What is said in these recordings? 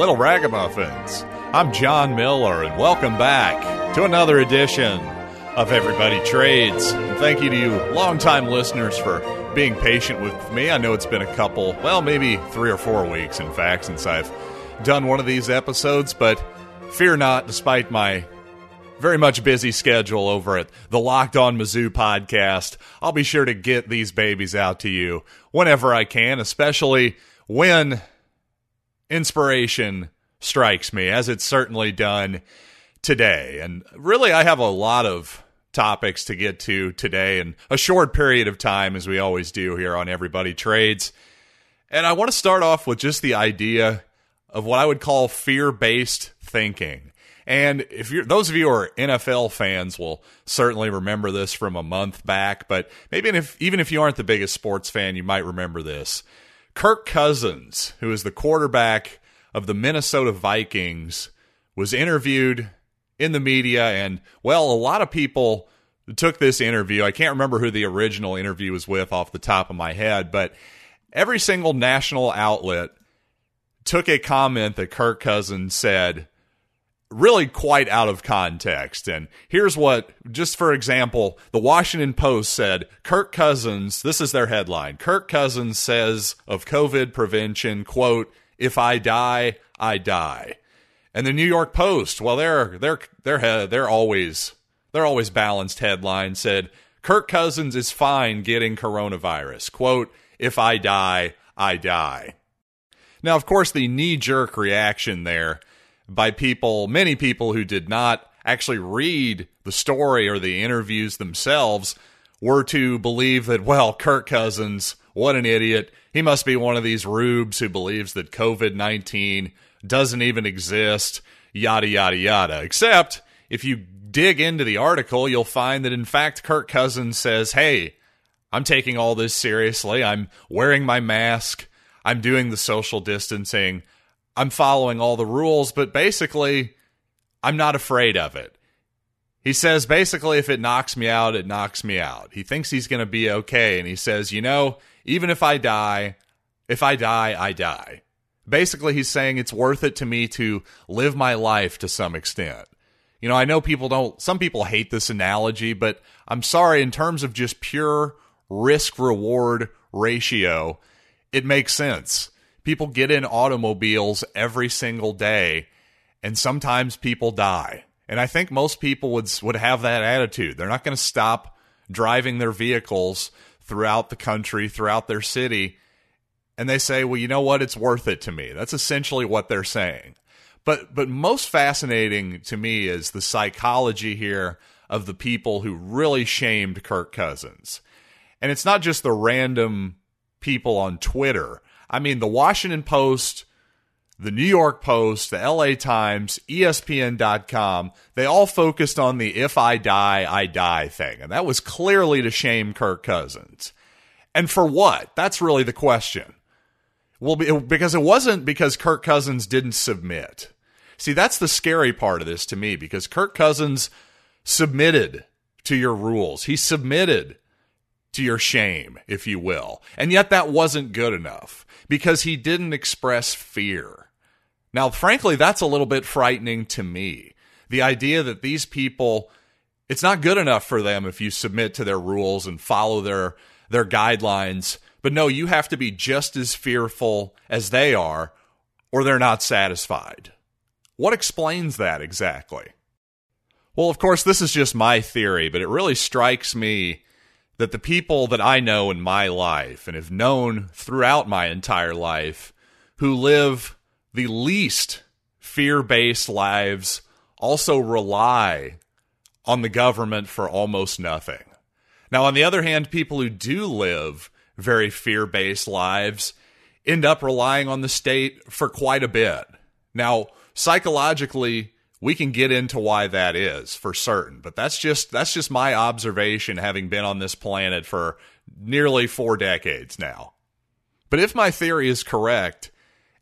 little ragamuffins. I'm John Miller, and welcome back to another edition of Everybody Trades. And thank you to you longtime listeners for being patient with me. I know it's been a couple, well, maybe three or four weeks, in fact, since I've done one of these episodes, but fear not, despite my very much busy schedule over at the Locked On Mizzou podcast. I'll be sure to get these babies out to you whenever I can, especially when inspiration strikes me, as it's certainly done today. And really, I have a lot of topics to get to today in a short period of time, as we always do here on Everybody Trades. And I want to start off with just the idea of what I would call fear based thinking. And if you're those of you who are NFL fans will certainly remember this from a month back, but maybe if even if you aren't the biggest sports fan, you might remember this. Kirk Cousins, who is the quarterback of the Minnesota Vikings, was interviewed in the media and well, a lot of people took this interview. I can't remember who the original interview was with off the top of my head, but every single national outlet took a comment that Kirk Cousins said really quite out of context. And here's what, just for example, the Washington Post said Kirk Cousins, this is their headline Kirk Cousins says of COVID prevention, quote, if I die, I die. And the New York Post, well, they're they're they're they're always they're always balanced headline said Kirk Cousins is fine getting coronavirus. Quote, if I die, I die. Now, of course, the knee jerk reaction there by people, many people who did not actually read the story or the interviews themselves, were to believe that, well, Kirk Cousins, what an idiot. He must be one of these rubes who believes that COVID 19 doesn't even exist, yada, yada, yada. Except if you dig into the article, you'll find that, in fact, Kirk Cousins says, hey, I'm taking all this seriously. I'm wearing my mask. I'm doing the social distancing. I'm following all the rules, but basically, I'm not afraid of it. He says basically, if it knocks me out, it knocks me out. He thinks he's going to be okay. And he says, you know, even if I die, if I die, I die. Basically, he's saying it's worth it to me to live my life to some extent. You know, I know people don't, some people hate this analogy, but I'm sorry, in terms of just pure risk reward ratio, it makes sense. People get in automobiles every single day, and sometimes people die. And I think most people would would have that attitude. They're not going to stop driving their vehicles throughout the country, throughout their city, and they say, "Well, you know what? It's worth it to me." That's essentially what they're saying. But but most fascinating to me is the psychology here of the people who really shamed Kirk Cousins. And it's not just the random people on Twitter. I mean, the Washington Post, the New York Post, the LA Times, ESPN.com, they all focused on the if I die, I die thing. And that was clearly to shame Kirk Cousins. And for what? That's really the question. Well, because it wasn't because Kirk Cousins didn't submit. See, that's the scary part of this to me because Kirk Cousins submitted to your rules. He submitted to your shame, if you will. And yet that wasn't good enough because he didn't express fear. Now, frankly, that's a little bit frightening to me. The idea that these people, it's not good enough for them if you submit to their rules and follow their, their guidelines. But no, you have to be just as fearful as they are, or they're not satisfied. What explains that exactly? Well, of course, this is just my theory, but it really strikes me that the people that I know in my life and have known throughout my entire life who live the least fear based lives also rely on the government for almost nothing. Now, on the other hand, people who do live very fear based lives end up relying on the state for quite a bit. Now, psychologically, we can get into why that is for certain but that's just that's just my observation having been on this planet for nearly 4 decades now. But if my theory is correct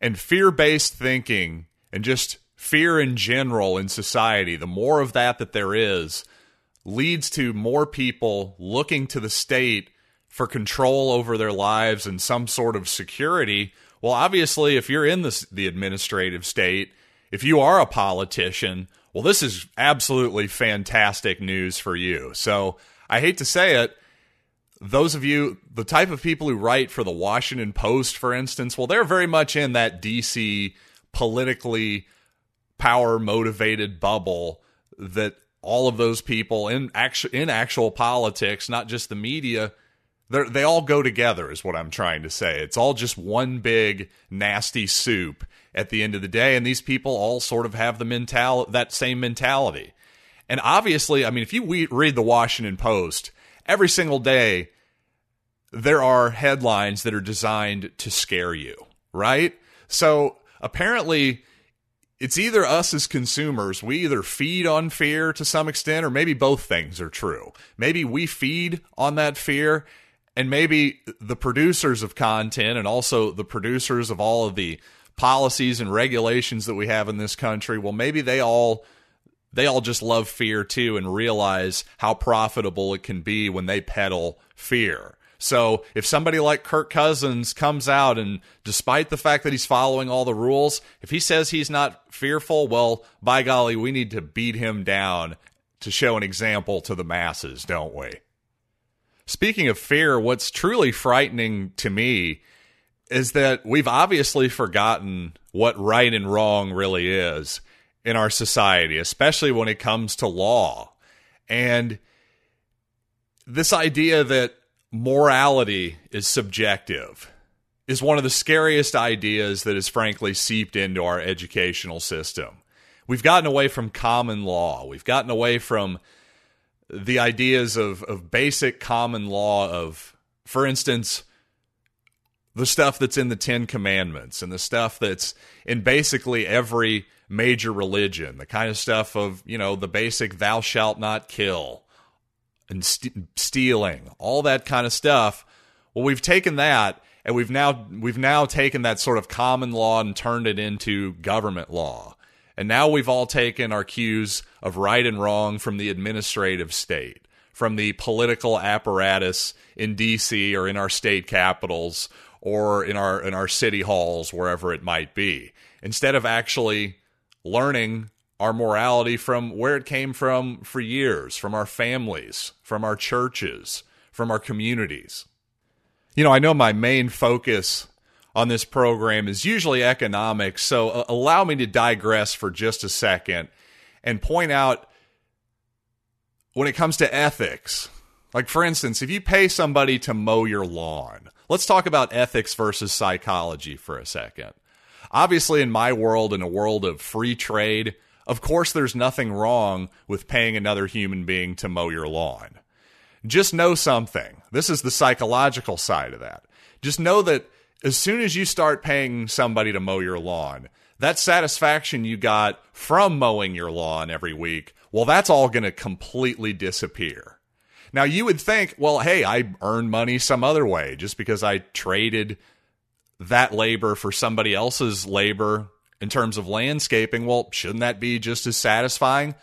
and fear-based thinking and just fear in general in society the more of that that there is leads to more people looking to the state for control over their lives and some sort of security Well, obviously, if you're in the, the administrative state, if you are a politician, well, this is absolutely fantastic news for you. So I hate to say it. Those of you, the type of people who write for the Washington Post, for instance, well, they're very much in that DC politically power motivated bubble that all of those people in actual in actual politics, not just the media, they all go together. Is what I'm trying to say. It's all just one big nasty soup at the end of the day, and these people all sort of have the mental that same mentality. And obviously, I mean, if you read the Washington Post every single day, there are headlines that are designed to scare you, right? So apparently it's either us as consumers, we either feed on fear to some extent, or maybe both things are true. Maybe we feed on that fear, and maybe the producers of content and also the producers of all of the policies and regulations that we have in this country, well, maybe they all they all just love fear too and realize how profitable it can be when they peddle fear. So if somebody like Kirk Cousins comes out and despite the fact that he's following all the rules, if he says he's not fearful, well, by golly, we need to beat him down to show an example to the masses, don't we? Speaking of fear, what's truly frightening to me is that we've obviously forgotten what right and wrong really is in our society, especially when it comes to law. And this idea that morality is subjective is one of the scariest ideas that has frankly seeped into our educational system. We've gotten away from common law. We've gotten away from the ideas of, of basic common law of, for instance, the stuff that's in the Ten Commandments and the stuff that's in basically every major religion, the kind of stuff of, you know, the basic thou shalt not kill, and st- stealing, all that kind of stuff. Well, we've taken that and we've now we've now taken that sort of common law and turned it into government law. And now we've all taken our cues of right and wrong from the administrative state, from the political apparatus in DC or in our state capitals or in our in our city halls wherever it might be. Instead of actually learning our morality from where it came from for years, from our families, from our churches, from our communities. You know, I know my main focus on this program is usually economics, so uh, allow me to digress for just a second and point out when it comes to ethics. Like, for instance, if you pay somebody to mow your lawn, let's talk about ethics versus psychology for a second. Obviously, in my world, in a world of free trade, of course, there's nothing wrong with paying another human being to mow your lawn. Just know something. This is the psychological side of that. Just know that as soon as you start paying somebody to mow your lawn, that satisfaction you got from mowing your lawn every week, well, that's all going to completely disappear. Now, you would think, well, hey, I earn money some other way just because I traded that labor for somebody else's labor in terms of landscaping, well, shouldn't that be just as satisfying?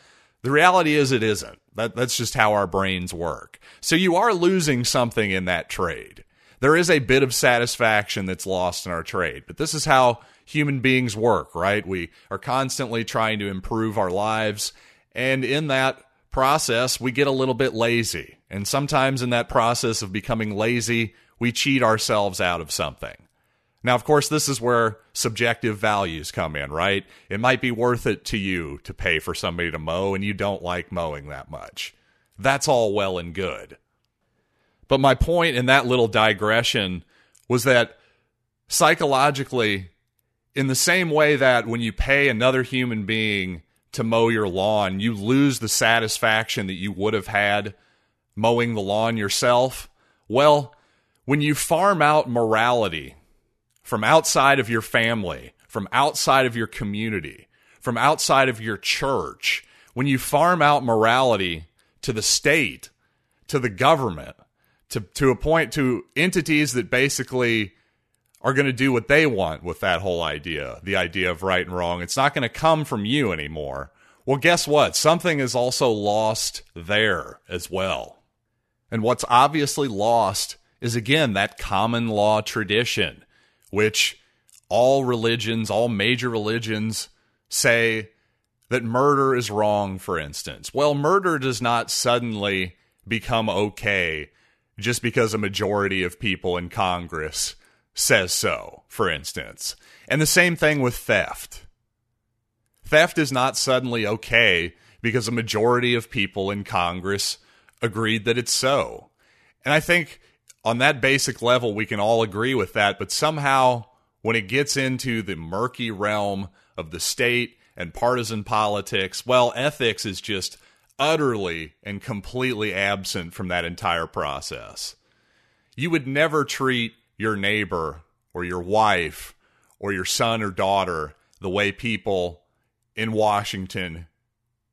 The reality is it isn't. That, that's just how our brains work. So you are losing something in that trade. There is a bit of satisfaction that's lost in our trade, but this is how human beings work, right? We are constantly trying to improve our lives. And in that process, we get a little bit lazy. And sometimes in that process of becoming lazy, we cheat ourselves out of something. Now, of course, this is where subjective values come in, right? It might be worth it to you to pay for somebody to mow and you don't like mowing that much. That's all well and good. But my point in that little digression was that psychologically, in the same way that when you pay another human being to mow your lawn, you lose the satisfaction that you would have had mowing the lawn yourself. Well, when you farm out morality from outside of your family, from outside of your community, from outside of your church, when you farm out morality to the state, to the government, to, to a point to entities that basically are going to do what they want with that whole idea, the idea of right and wrong. It's not going to come from you anymore. Well, guess what? Something is also lost there as well. And what's obviously lost is again that common law tradition which all religions, all major religions say that murder is wrong, for instance. Well, murder does not suddenly become okay just because a majority of people in Congress says so, for instance. And the same thing with theft. Theft is not suddenly okay because a majority of people in Congress agreed that it's so. And I think on that basic level, we can all agree with that. But somehow, when it gets into the murky realm of the state and partisan politics, well, ethics is just utterly and completely absent from that entire process. You would never treat your neighbor or your wife or your son or daughter the way people in Washington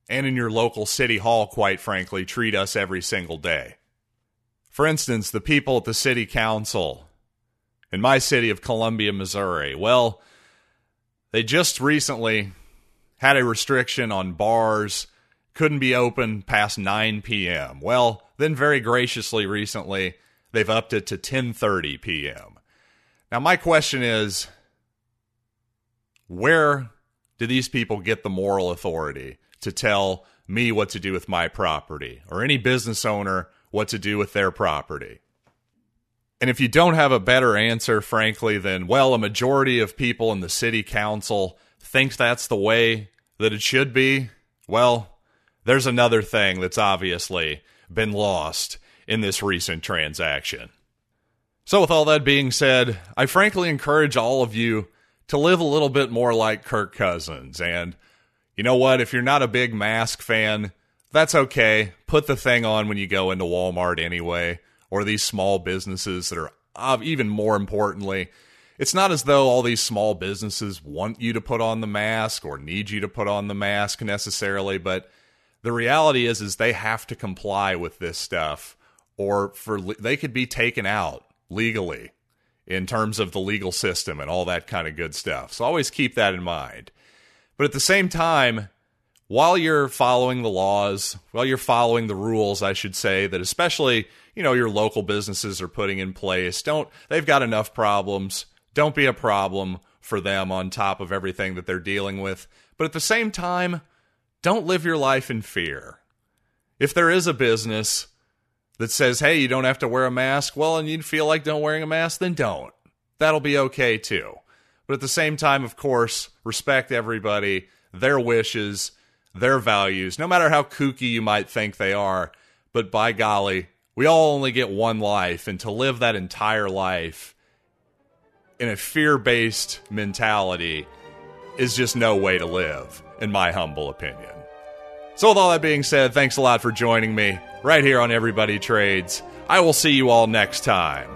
and in your local city hall, quite frankly, treat us every single day. For instance, the people at the city council in my city of Columbia, Missouri, well, they just recently had a restriction on bars couldn't be open past 9 p.m. Well, then very graciously recently, they've upped it to 10:30 p.m. Now my question is where do these people get the moral authority to tell me what to do with my property or any business owner what to do with their property? And if you don't have a better answer, frankly, than, well, a majority of people in the city council thinks that's the way that it should be, well, there's another thing that's obviously been lost in this recent transaction. So, with all that being said, I frankly encourage all of you to live a little bit more like Kirk Cousins. And you know what? If you're not a big mask fan, that's okay. Put the thing on when you go into Walmart anyway, or these small businesses that are, uh, even more importantly, it's not as though all these small businesses want you to put on the mask or need you to put on the mask necessarily, but the reality is is they have to comply with this stuff or for they could be taken out legally in terms of the legal system and all that kind of good stuff. So always keep that in mind. But at the same time, while you're following the laws, while you're following the rules, I should say that especially, you know, your local businesses are putting in place, don't they've got enough problems. Don't be a problem for them on top of everything that they're dealing with. But at the same time, don't live your life in fear. If there is a business that says, hey, you don't have to wear a mask, well, and you feel like don't wearing a mask, then don't. That'll be okay too. But at the same time, of course, respect everybody, their wishes, their values, no matter how kooky you might think they are. But by golly, we all only get one life, and to live that entire life in a fear based mentality is just no way to live, in my humble opinion. So, with all that being said, thanks a lot for joining me right here on Everybody Trades. I will see you all next time.